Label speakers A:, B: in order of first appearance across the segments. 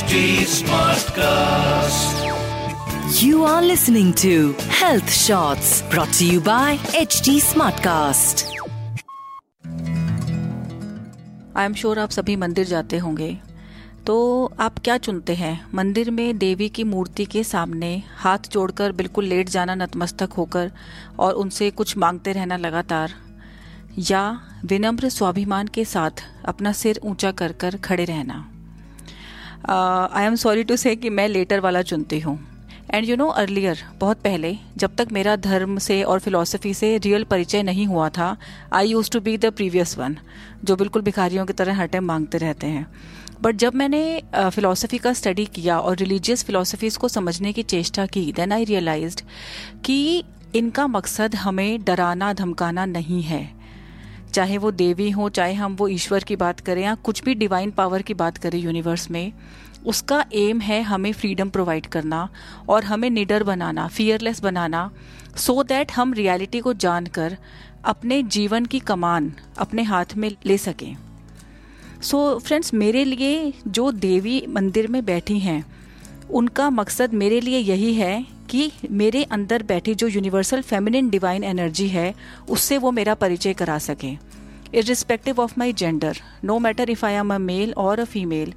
A: HD Smartcast.
B: You are listening to Health Shots brought to you by HT Smartcast.
C: I am sure आप सभी मंदिर जाते होंगे तो आप क्या चुनते हैं मंदिर में देवी की मूर्ति के सामने हाथ जोड़कर बिल्कुल लेट जाना नतमस्तक होकर और उनसे कुछ मांगते रहना लगातार या विनम्र स्वाभिमान के साथ अपना सिर ऊँचा कर कर खड़े रहना आई एम सॉरी टू से कि मैं लेटर वाला चुनती हूँ। एंड यू नो अर्लियर बहुत पहले जब तक मेरा धर्म से और फिलोसफी से रियल परिचय नहीं हुआ था I used to be the previous one जो बिल्कुल भिखारियों की तरह हर टाइम मांगते रहते हैं। बट जब मैंने फिलोसफी uh, का स्टडी किया और रिलीजियस फिलोसफीज को समझने की चेष्टा की देन आई रियलाइज़ कि इनका मकसद हमें डराना धमकाना नहीं है। चाहे वो देवी हो चाहे हम वो ईश्वर की बात करें या कुछ भी डिवाइन पावर की बात करें यूनिवर्स में उसका एम है हमें फ्रीडम प्रोवाइड करना और हमें निडर बनाना फियरलेस बनाना सो so दैट हम रियलिटी को जानकर अपने जीवन की कमान अपने हाथ में ले सकें। सो so, फ्रेंड्स मेरे लिए जो देवी मंदिर में बैठी हैं उनका मकसद मेरे लिए यही है कि मेरे अंदर बैठी जो यूनिवर्सल फेमिनिन डिवाइन एनर्जी है, उससे वो मेरा परिचय करा सकें। Irrespective of my gender no matter if I am a male और अ फीमेल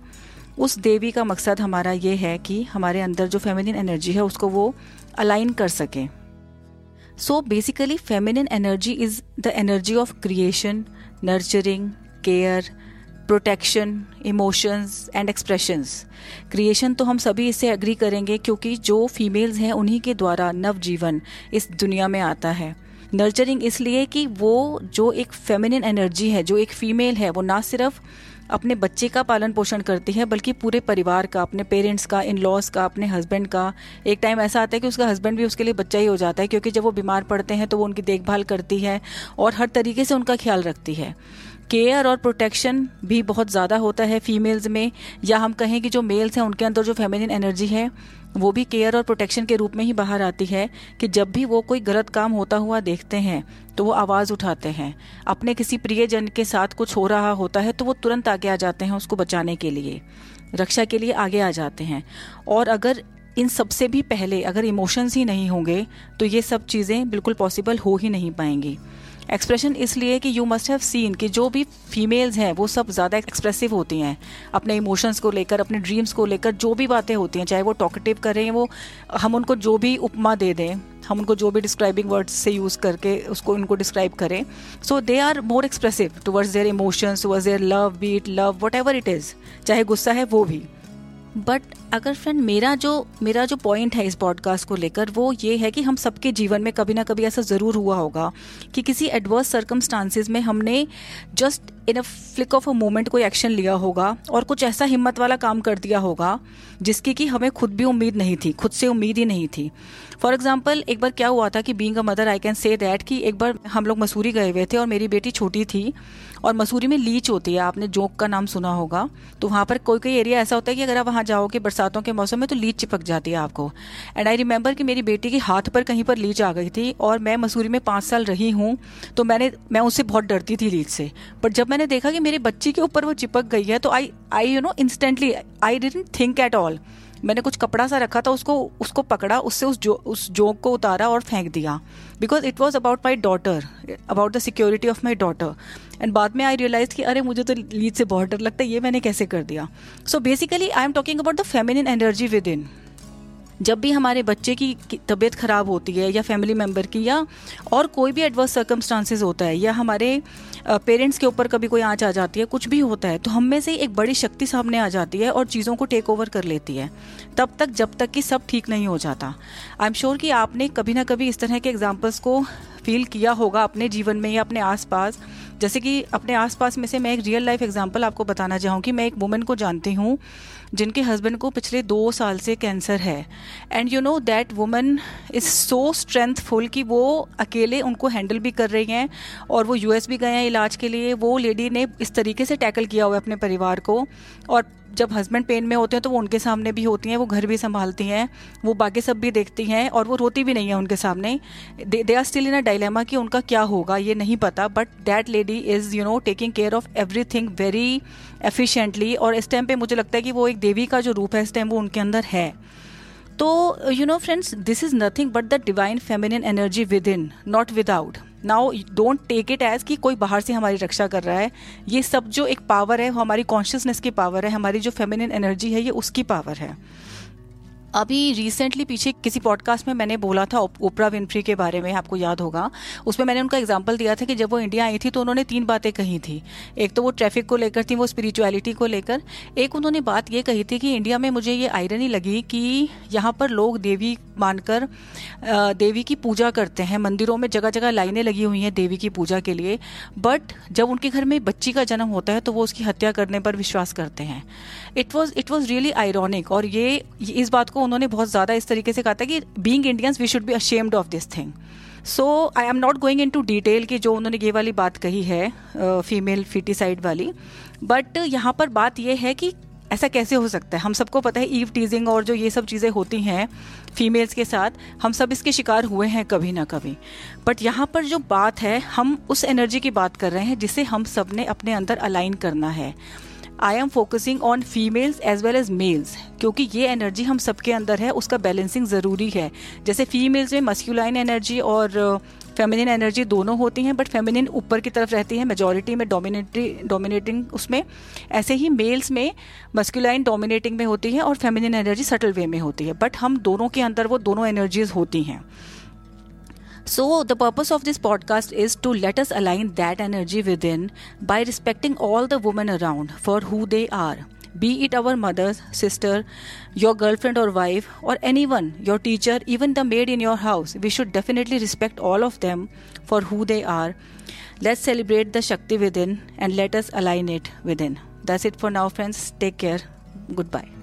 C: उस देवी का मकसद हमारा ये है कि हमारे अंदर जो फेमिनिन एनर्जी है, उसको वो अलाइन कर सकें। So basically feminine energy is the energy of creation nurturing care protection emotions and expressions creation तो हम सभी इससे एग्री करेंगे क्योंकि जो फीमेल्स हैं उन्हीं के द्वारा नव जीवन इस दुनिया में आता है। नर्चरिंग इसलिए कि वो जो एक फेमिनिन एनर्जी है, जो एक फीमेल है, वो ना सिर्फ़ अपने बच्चे का पालन पोषण करती है, बल्कि पूरे परिवार का, अपने पेरेंट्स का इन लॉज का, अपने हस्बैंड का। एक टाइम ऐसा आता है कि उसका हस्बैंड भी उसके लिए बच्चा ही हो जाता है, क्योंकि जब वो बीमार पड़ते हैं तो वो उनकी देखभाल करती है और हर तरीके से उनका ख्याल रखती है। केयर और प्रोटेक्शन भी बहुत ज़्यादा होता है फीमेल्स में, या हम कहें कि जो मेल्स हैं, उनके अंदर जो फेमिनिन एनर्जी है, वो भी केयर और प्रोटेक्शन के रूप में ही बाहर आती है कि जब भी वो कोई गलत काम होता हुआ देखते हैं तो वो आवाज़ उठाते हैं। अपने किसी प्रियजन के साथ कुछ हो रहा होता है तो वो तुरंत आगे आ जाते हैं उसको बचाने के लिए, रक्षा के लिए आगे आ जाते हैं। और अगर इन सबसे भी पहले, अगर इमोशंस ही नहीं होंगे तो ये सब चीज़ें बिल्कुल पॉसिबल हो ही नहीं पाएँगी। एक्सप्रेशन इसलिए कि यू मस्ट हैव सीन कि जो भी फीमेल्स हैं, वो सब ज़्यादा एक्सप्रेसिव होती हैं। अपने इमोशंस को लेकर, अपने ड्रीम्स को लेकर जो भी बातें होती हैं, चाहे वो टॉकेटिव करें, वो हम उनको जो भी उपमा दे दें, हम उनको जो भी डिस्क्राइबिंग वर्ड्स से यूज़ करके उसको, उनको डिस्क्राइब करें। So they are more expressive towards their emotions towards their love beat love whatever it is चाहे गुस्सा है वो भी। बट अगर फ्रेंड मेरा जो मेरा जो पॉइंट है इस पॉडकास्ट को लेकर, वो ये है कि हम सबके जीवन में कभी ना कभी ऐसा ज़रूर हुआ होगा कि किसी एडवर्स सर्कमस्टांसिस में हमने just in a flick of a moment कोई एक्शन लिया होगा और कुछ ऐसा हिम्मत वाला काम कर दिया होगा जिसकी कि हमें खुद भी उम्मीद नहीं थी, खुद से उम्मीद ही नहीं थी। फॉर एग्ज़ाम्पल एक बार क्या हुआ था कि being a mother I can say that कि एक बार हम लोग मसूरी गए हुए थे और मेरी बेटी छोटी थी और मसूरी में लीच होती है, आपने जोक का नाम सुना होगा तो वहाँ पर कोई कोई एरिया ऐसा होता है कि अगर आप वहाँ जाओगे बरसातों के मौसम में तो लीच चिपक जाती है आपको। एंड आई रिमेंबर कि मेरी बेटी के हाथ पर कहीं पर लीच आ गई थी और मैं मसूरी में पाँच साल रही हूँ तो मैंने, मैं उससे बहुत डरती थी लीच से। बट जब मैंने देखा कि मेरे बच्ची के ऊपर वो चिपक गई है तो I I you know instantly I didn't think at all मैंने कुछ कपड़ा सा रखा था, उसको उसको पकड़ा, उससे उस जो, उस जोंक को उतारा और फेंक दिया। Because it was about my daughter about the security of my daughter and बाद में आई रियलाइज़ कि अरे, मुझे तो लीड से बहुत डर लगता है, ये मैंने कैसे कर दिया? So basically I am talking about the feminine energy within जब भी हमारे बच्चे की तबीयत खराब होती है या फैमिली मेंबर की या और कोई भी एडवर्स सर्कमस्टांसिस होता है या हमारे पेरेंट्स के ऊपर कभी कोई आँच आ जाती है, कुछ भी होता है तो हम में से एक बड़ी शक्ति सामने आ जाती है और चीज़ों को टेक ओवर कर लेती है। तब तक, जब तक कि सब ठीक नहीं हो जाता। आई एम श्योर कि आपने कभी ना कभी इस तरह के एग्जाम्पल्स को फील किया होगा अपने जीवन में या अपने आसपास? जैसे कि अपने आसपास में से मैं एक रियल लाइफ एग्जांपल आपको बताना चाहूँगी मैं एक वुमेन को जानती हूँ, जिनके हस्बैंड को पिछले दो साल से कैंसर है। And you know that woman is so strengthful कि वो अकेले उनको हैंडल भी कर रही हैं और वो यूएस भी गए हैं इलाज के लिए। वो लेडी ने इस तरीके से टैकल किया हुआ है अपने परिवार को और जब हस्बैंड पेन में होते हैं तो वो उनके सामने भी होती हैं, वो घर भी संभालती हैं, वो बाकी सब भी देखती हैं और वो रोती भी नहीं है उनके सामने। They are still in a dilemma कि उनका क्या होगा, ये नहीं पता but that lady is you know taking care of everything very efficiently और इस टाइम पे मुझे लगता है कि वो एक देवी का जो रूप है, इस टाइम वो उनके अंदर है। तो you know friends this is nothing but the divine feminine energy within not without now don't take it as कि कोई बाहर से हमारी रक्षा कर रहा है। ये सब जो एक पावर है, वो हमारी कॉन्शियसनेस की पावर है, हमारी जो फेमिनिन एनर्जी है, ये उसकी पावर है। अभी रिसेंटली पीछे किसी पॉडकास्ट में मैंने बोला था ओपरा विनफ्री के बारे में, आपको याद होगा। उसमें मैंने उनका एग्ज़ाम्पल दिया था कि जब वो इंडिया आई थी तो उन्होंने तीन बातें कही थी। एक तो वो ट्रैफ़िक को लेकर थी, वो स्पिरिचुअलिटी को लेकर। एक उन्होंने बात ये कही थी कि इंडिया में मुझे ये आयरनी लगी कि यहाँ पर लोग देवी मानकर देवी की पूजा करते हैं। मंदिरों में जगह जगह लाइनें लगी हुई हैं देवी की पूजा के लिए। बट जब उनके घर में बच्ची का जन्म होता है तो वो उसकी हत्या करने पर विश्वास करते हैं। It was it was really ironic और ये इस बात को उन्होंने बहुत ज़्यादा इस तरीके से कहा था कि being Indians we should be ashamed of this thing so I am not going into detail कि जो उन्होंने ये वाली बात कही है फीमेल फिटिसाइड वाली. बट यहाँ पर बात यह है कि ऐसा कैसे हो सकता है? हम सबको पता है ईव टीजिंग और जो ये सब चीज़ें होती हैं फीमेल्स के साथ, हम सब इसके शिकार हुए हैं कभी ना कभी. बट यहाँ पर जो बात है, हम उस एनर्जी की बात कर रहे हैं जिसे हम सबने अपने अंदर अलाइन करना है. I am focusing on females as well as males क्योंकि ये एनर्जी हम सबके अंदर है, उसका बैलेंसिंग ज़रूरी है। जैसे फीमेल्स में मस्क्यूलाइन एनर्जी और फेमिनिन एनर्जी दोनों होती हैं बट फेमिनिन ऊपर की तरफ़ रहती है मेजोरिटी में डोमिनेटरी डोमिनेटिंग उसमें। ऐसे ही मेल्स में मस्क्यूलाइन डोमिनेटिंग में होती है और फेमिनिन एनर्जी सटल वे में होती है। बट हम दोनों के अंदर वो दोनों एनर्जीज होती हैं। So, the purpose of this podcast is to let us align that energy within by respecting all the women around for who they are. Be it our mother, sister, your girlfriend or wife, or anyone, your teacher, even the maid in your house, we should definitely respect all of them for who they are. Let's celebrate the Shakti within and let us align it within. That's it for now, friends. Take care. Goodbye.